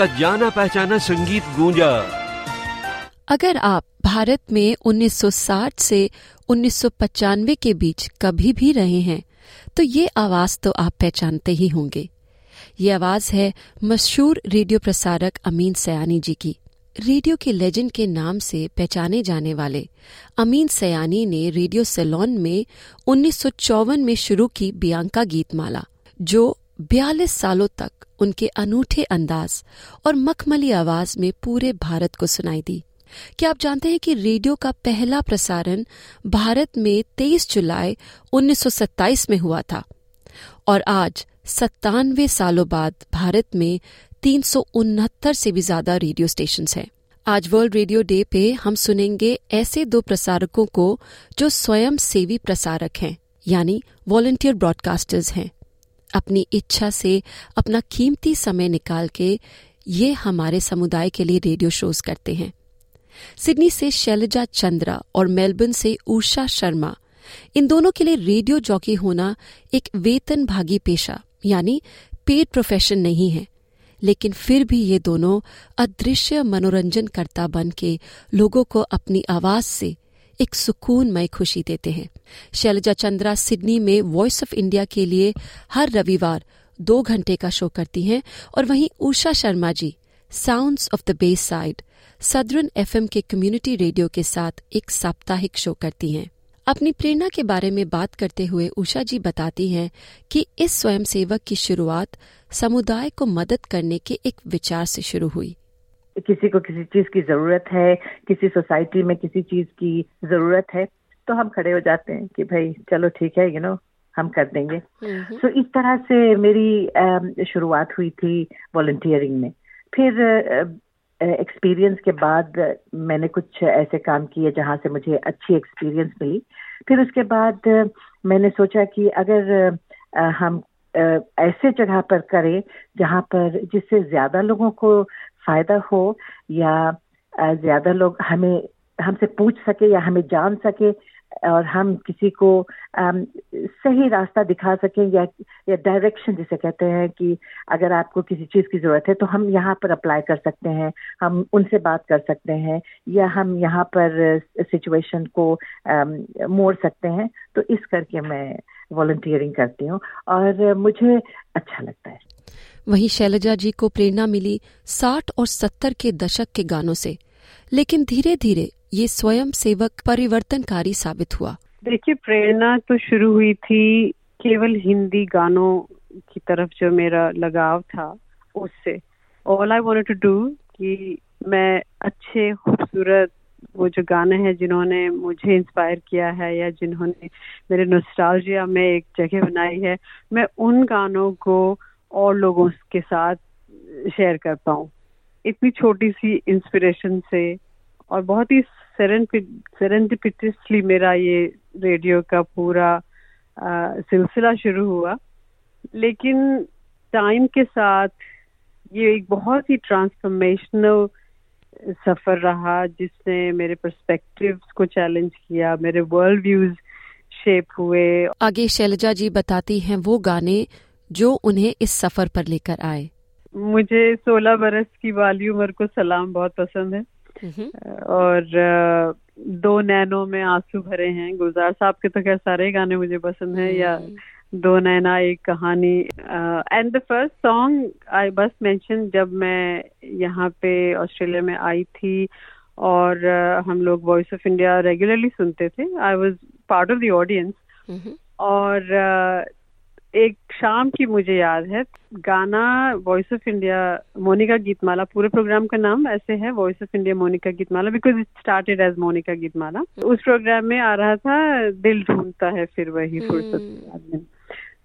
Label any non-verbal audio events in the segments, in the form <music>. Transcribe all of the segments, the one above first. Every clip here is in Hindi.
आपका जाना पहचाना संगीत गूंजा। अगर आप भारत में 1960 से 1995 के बीच कभी भी रहे हैं तो ये आवाज़ तो आप पहचानते ही होंगे। ये आवाज़ है मशहूर रेडियो प्रसारक अमीन सयानी जी की। रेडियो के लेजेंड के नाम से पहचाने जाने वाले अमीन सयानी ने रेडियो सेलोन में उन्नीस सौ चौवन में शुरू की बियांका गीतमाला, जो बयालीस सालों तक उनके अनूठे अंदाज और मखमली आवाज़ में पूरे भारत को सुनाई दी। क्या आप जानते हैं कि रेडियो का पहला प्रसारण भारत में 23 जुलाई 1927 में हुआ था और आज सत्तानवे सालों बाद भारत में तीन सौ उनहत्तर से भी ज़्यादा रेडियो स्टेशन हैं। आज वर्ल्ड रेडियो डे पे हम सुनेंगे ऐसे दो प्रसारकों को जो स्वयं सेवी प्रसारक हैं, यानी वॉलंटियर ब्रॉडकास्टर्स हैं। अपनी इच्छा से अपना कीमती समय निकाल के ये हमारे समुदाय के लिए रेडियो शोज़ करते हैं। सिडनी से शैलजा चंद्रा और मेलबर्न से उषा शर्मा। इन दोनों के लिए रेडियो जॉकी होना एक वेतन भागी पेशा, यानी पेड प्रोफेशन नहीं है। लेकिन फिर भी ये दोनों अदृश्य मनोरंजन करता बन के लोगों को अपनी आवाज़ से एक सुकूनमय खुशी देते हैं। शैलजा चंद्रा सिडनी में वॉइस ऑफ़ इंडिया के लिए हर रविवार दो घंटे का शो करती हैं और वहीं Usha Sharma ji sounds of the base side southern FM के कम्युनिटी रेडियो के साथ एक साप्ताहिक शो करती हैं। अपनी प्रेरणा के बारे में बात करते हुए उषा जी बताती हैं कि इस स्वयंसेवक की शुरुआत समुदाय को मदद करने के एक विचार से शुरू हुई। किसी को किसी चीज़ की ज़रूरत है किसी सोसाइटी में किसी चीज़ की ज़रूरत है तो हम खड़े हो जाते हैं कि भाई चलो ठीक है यू नो हम कर देंगे। सो so, इस तरह से मेरी शुरुआत हुई थी वॉल्टियरिंग में। फिर एक्सपीरियंस के बाद मैंने कुछ ऐसे काम किए जहाँ से मुझे अच्छी एक्सपीरियंस मिली। फिर उसके बाद मैंने सोचा कि अगर हम ऐसे जगह पर करें जहाँ पर जिससे ज़्यादा लोगों को फ़ायदा हो या ज़्यादा लोग हमें हमसे पूछ सके या हमें जान सके और हम किसी को आम, सही रास्ता दिखा सकें या या डायरेक्शन जिसे कहते हैं कि अगर आपको किसी चीज़ की ज़रूरत है तो हम यहाँ पर अप्लाई कर सकते हैं हम उनसे बात कर सकते हैं या हम यहाँ पर सिचुएशन को आम, मोड़ सकते हैं। तो इस करके मैं वॉल्टियरिंग करती हूँ और मुझे अच्छा लगता है। वहीं शैलजा जी को प्रेरणा मिली साठ और सत्तर के दशक के गानों से। लेकिन धीरे धीरे ये स्वयं सेवक परिवर्तनकारी साबित हुआ। देखिए प्रेरणा तो शुरू हुई थी केवल हिंदी गानों की तरफ़ जो मेरा लगाव था उससे। All I wanted to do कि मैं अच्छे खूबसूरत वो जो गाने हैं जिन्होंने मुझे इंस्पायर किया है या जिन्होंने मेरे नोस्टालजिया में एक जगह बनाई है, मैं उन गानों को और लोगों के साथ शेयर कर पाऊँ। इतनी छोटी सी इंस्पिरेशन से और बहुत ही सेरेंडिपिटसली मेरा ये रेडियो का पूरा सिलसिला शुरू हुआ। लेकिन टाइम के साथ ये एक बहुत ही ट्रांसफॉर्मेशनल सफ़र रहा जिसने मेरे पर्सपेक्टिव्स को चैलेंज किया मेरे वर्ल्ड व्यूज़ शेप हुए। आगे शैलजा जी बताती हैं वो गाने जो उन्हें इस सफ़र पर लेकर आए। मुझे 16 बरस की वाली उम्र को सलाम बहुत पसंद है। और दो नैनों में आँसू भरे हैं। गुलजार साहब के तो खैर सारे गाने मुझे पसंद हैं या Do Naina Ek Kahani and the first song I बस मेंशन जब मैं यहाँ पे ऑस्ट्रेलिया में आई थी और uh, हम लोग वॉइस ऑफ़ इंडिया रेगुलरली सुनते थे। I was part of the audience और uh, एक शाम की मुझे याद है गाना voice of India Monica Geetmala पूरे प्रोग्राम का नाम ऐसे है voice of India Monika Geetmala because it started as Monika Geetmala. उस प्रोग्राम में आ रहा था दिल ढूंढता है फिर वही फुर्सत आदमी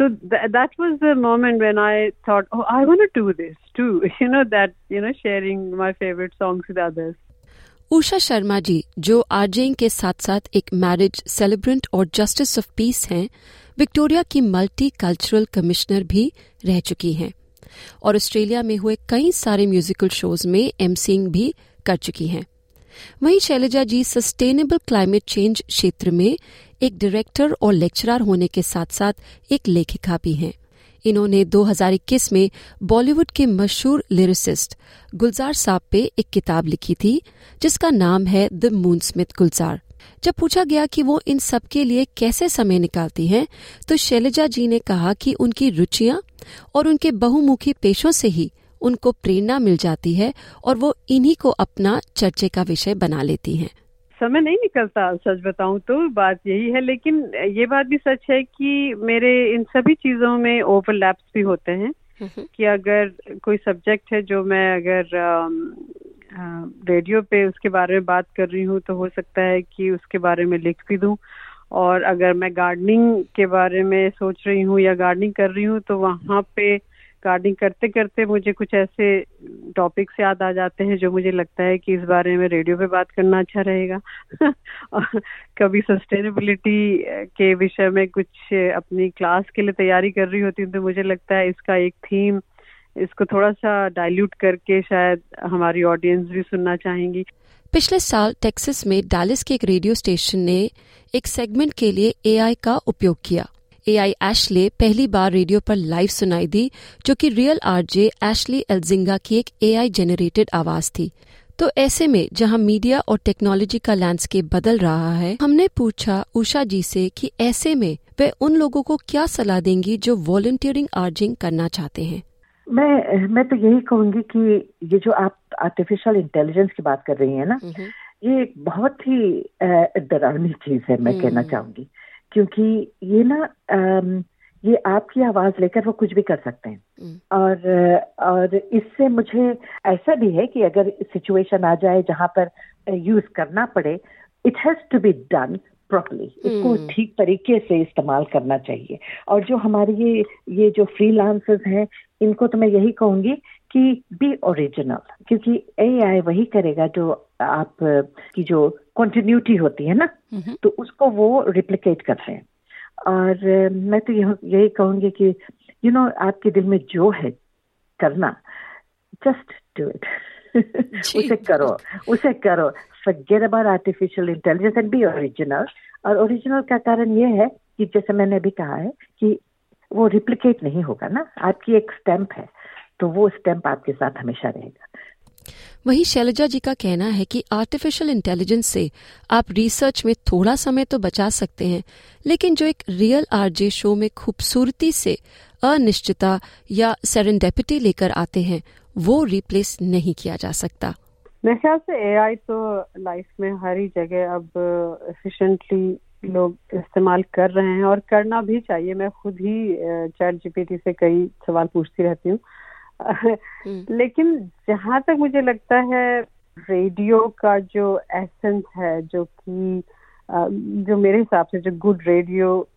so th- that was the moment when I thought, oh, I want to do this too. You know that you know sharing my favorite songs with others. Usha Sharma जी जो आरजेइंग के साथ साथ एक मैरिज सेलिब्रेंट और जस्टिस ऑफ़ पीस हैं विक्टोरिया की मल्टी कल्चरल कमिश्नर भी रह चुकी हैं और ऑस्ट्रेलिया में हुए कई सारे म्यूजिकल शोज़ में एमसीइंग भी कर चुकी हैं वहीं Shailaja ji sustainable climate change क्षेत्र में एक डायरेक्टर और लेक्चरर होने के साथ साथ एक लेखिका भी हैं। इन्होंने 2021 में बॉलीवुड के मशहूर लिरिसिस्ट गुलजार साहब पे एक किताब लिखी थी, जिसका नाम है द मून स्मिथ गुलजार जब पूछा गया कि वो इन सब के लिए कैसे समय निकालती हैं तो शैलजा जी ने कहा कि उनकी रुचियाँ और उनके बहुमुखी पेशों से ही उनको प्रेरणा मिल जाती है और वो इन्हीं को अपना चर्चे का विषय बना लेती हैं। समय नहीं निकलता सच बताऊँ तो बात यही है। लेकिन ये बात भी सच है कि मेरे इन सभी चीज़ों में ओवरलैप्स भी होते हैं कि अगर कोई सब्जेक्ट है जो मैं अगर रेडियो पे उसके बारे में बात कर रही हूँ तो हो सकता है कि उसके बारे में लिख भी दूँ। और अगर मैं गार्डनिंग के बारे में सोच रही हूँ या गार्डनिंग कर रही हूँ तो वहाँ पे गार्डनिंग करते करते मुझे कुछ ऐसे टॉपिक्स याद आ जाते हैं जो मुझे लगता है कि इस बारे में रेडियो पे बात करना अच्छा रहेगा। <laughs> कभी सस्टेनेबिलिटी के विषय में कुछ अपनी क्लास के लिए तैयारी कर रही होती हूँ तो मुझे लगता है इसका एक थीम इसको थोड़ा सा डाइल्यूट करके शायद हमारी ऑडियंस भी सुनना चाहेंगी। पिछले साल टेक्सास में डालिस के एक रेडियो स्टेशन ने एक सेगमेंट के लिए एआई का उपयोग किया। एआई एशले पहली बार रेडियो पर लाइव सुनाई दी जो कि रियल आरजे एशली एल्जिंगा की एक एआई जेनरेटेड आवाज़ थी। तो ऐसे में जहाँ मीडिया और टेक्नोलॉजी का लैंडस्केप बदल रहा है हमने पूछा उषा जी से कि ऐसे में वे उन लोगों को क्या सलाह देंगी जो वॉलंटियरिंग आर्जिंग करना चाहते हैं? मैं मैं तो यही कहूँगी कि ये जो आप आर्टिफिशियल इंटेलिजेंस की बात कर रही हैं ना ये बहुत ही डरावनी चीज़ है मैं कहना चाहूँगी। क्योंकि ये ना ये आपकी आवाज़ लेकर वो कुछ भी कर सकते हैं। और और इससे मुझे ऐसा भी है कि अगर सिचुएशन आ जाए जहाँ पर यूज़ करना पड़े it has to be done properly इसको ठीक तरीके से इस्तेमाल करना चाहिए। और जो हमारे ये ये जो फ्रीलांसर्स हैं इनको तो मैं यही कहूँगी कि बी ओरिजिनल क्योंकि ए आई वही करेगा जो आप की जो कंटिन्यूटी होती है ना तो उसको वो रिप्लिकेट कर रहे हैं। और मैं तो यही कहूँगी कि यू you नो know, आपके दिल में जो है करना जस्ट डू इट उसे करो उसे करो। Forget about artificial intelligence and be original और ओरिजिनल का कारण ये है कि जैसे मैंने अभी कहा है कि वो रिप्लिकेट नहीं होगा ना। आपकी एक स्टैंप है तो वो स्टैंप आपके साथ हमेशा रहेगा। वहीं शैलजा जी का कहना है कि आर्टिफिशियल इंटेलिजेंस से आप रिसर्च में थोड़ा समय तो बचा सकते हैं लेकिन जो एक रियल आरजे शो में खूबसूरती से अनिश्चितता या सेरेंडेपिटी लेकर आते हैं वो रिप्लेस नहीं किया जा सकता। मेरे ख्याल से एआई तो लाइफ में हर ही जगह अब एफिशिएंटली लोग इस्तेमाल कर रहे हैं और करना भी चाहिए। मैं खुद ही चैट जीपीटी से कई सवाल पूछती रहती हूँ। <laughs> लेकिन जहाँ तक मुझे लगता है रेडियो का जो एसेंस है जो कि जो मेरे हिसाब से जो गुड रेडियो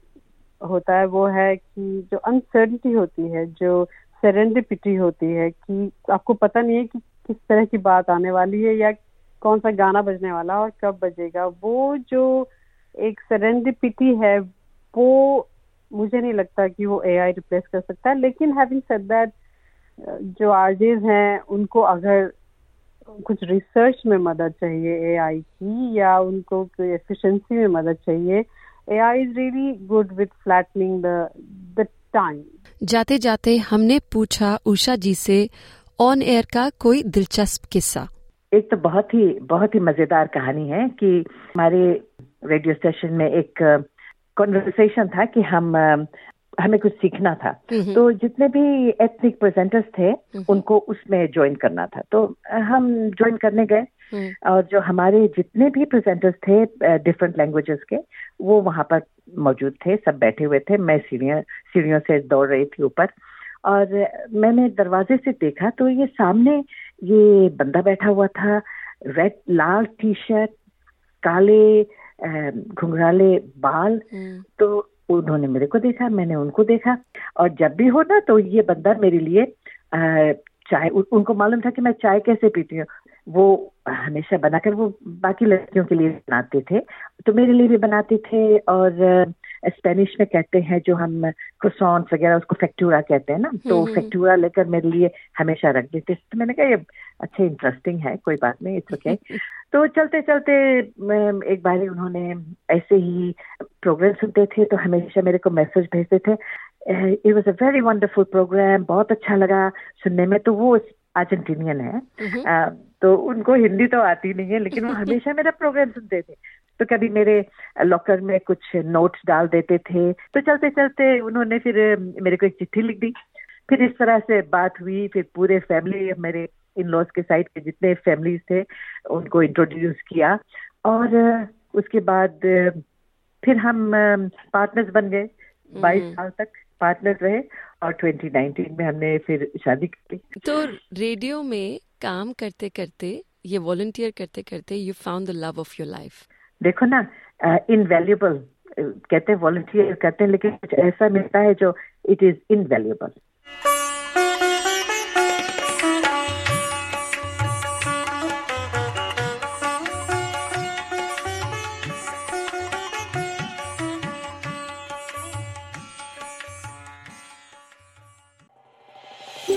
होता है वो है कि जो अनसर्टिटी होती है जो सेरेंडिपिटी होती है कि आपको पता नहीं है कि किस तरह की बात आने वाली है या कौन सा गाना बजने वाला और कब बजेगा। वो जो एक सेरेंडिपिटी है वो मुझे नहीं लगता कि वो एआई रिप्लेस कर सकता है। लेकिन हैविंग सेड दैट जो आरजेज हैं उनको अगर कुछ रिसर्च में मदद चाहिए एआई की या उनको कोई एफिशिएंसी में मदद चाहिए AI is really good with flattening the the time जाते जाते हमने पूछा उषा जी से ऑन एयर का कोई दिलचस्प किस्सा। एक तो बहुत ही बहुत ही मज़ेदार कहानी है कि हमारे रेडियो स्टेशन में एक कॉन्वर्सेशन था कि हम हमें कुछ सीखना था। तो जितने भी एथनिक प्रेजेंटर्स थे उनको उसमें ज्वाइन करना था। तो हम ज्वाइन करने गए हम्म। और जो हमारे जितने भी प्रेजेंटर्स थे डिफरेंट लैंग्वेजेस के वो वहाँ पर मौजूद थे सब बैठे हुए थे। मैं सीढ़ियों सीढ़ियों से दौड़ रही थी ऊपर। और मैंने दरवाजे से देखा तो ये सामने ये बंदा बैठा हुआ था। रेड लाल टी शर्ट काले घुंघराले बाल हम्म। तो उन्होंने मेरे को देखा मैंने उनको देखा और जब भी हो ना तो ये बंदर मेरे लिए चाय उनको मालूम था कि मैं चाय कैसे पीती हूँ। वो हमेशा बनाकर वो बाकी लड़कियों के लिए बनाते थे। तो मेरे लिए भी बनाते थे और स्पेनिश में कहते हैं जो हम क्रोसॉन्स वगैरह उसको फैक्टूरा कहते हैं ना तो फैक्टूरा हम्म, हम्म। लेकर मेरे लिए हमेशा रख देते तो मैंने कहा ये अच्छा इंटरेस्टिंग है कोई बात नहीं इट्स ओके <laughs> तो चलते चलते एक बार उन्होंने ऐसे ही प्रोग्राम सुनते थे तो हमेशा मेरे को मैसेज भेजते थे। It was a very wonderful program बहुत अच्छा लगा सुनने में। तो वो अर्जेंटीनियन है। Uh, तो उनको हिंदी तो आती नहीं है लेकिन वो <laughs> हमेशा मेरा प्रोग्राम सुनते थे। तो कभी मेरे लॉकर में कुछ नोट्स डाल देते थे। तो चलते चलते उन्होंने फिर मेरे को एक चिट्ठी लिख दी। फिर इस तरह से बात हुई फिर पूरे फैमिली मेरे इन लॉज के साइड के जितने फैमिलीज़ थे उनको इंट्रोड्यूस किया। और उसके बाद फिर हम पार्टनर्स बन गए। बाईस हम्म। साल तक पार्टनर रहे और 2019 में हमने फिर शादी की तो रेडियो में काम करते करते ये वॉलंटियर करते करते you found the love of your life देखो ना इनवैल्यूबल कहते हैं वॉलंटियर करते हैं लेकिन कुछ ऐसा मिलता है जो it is invaluable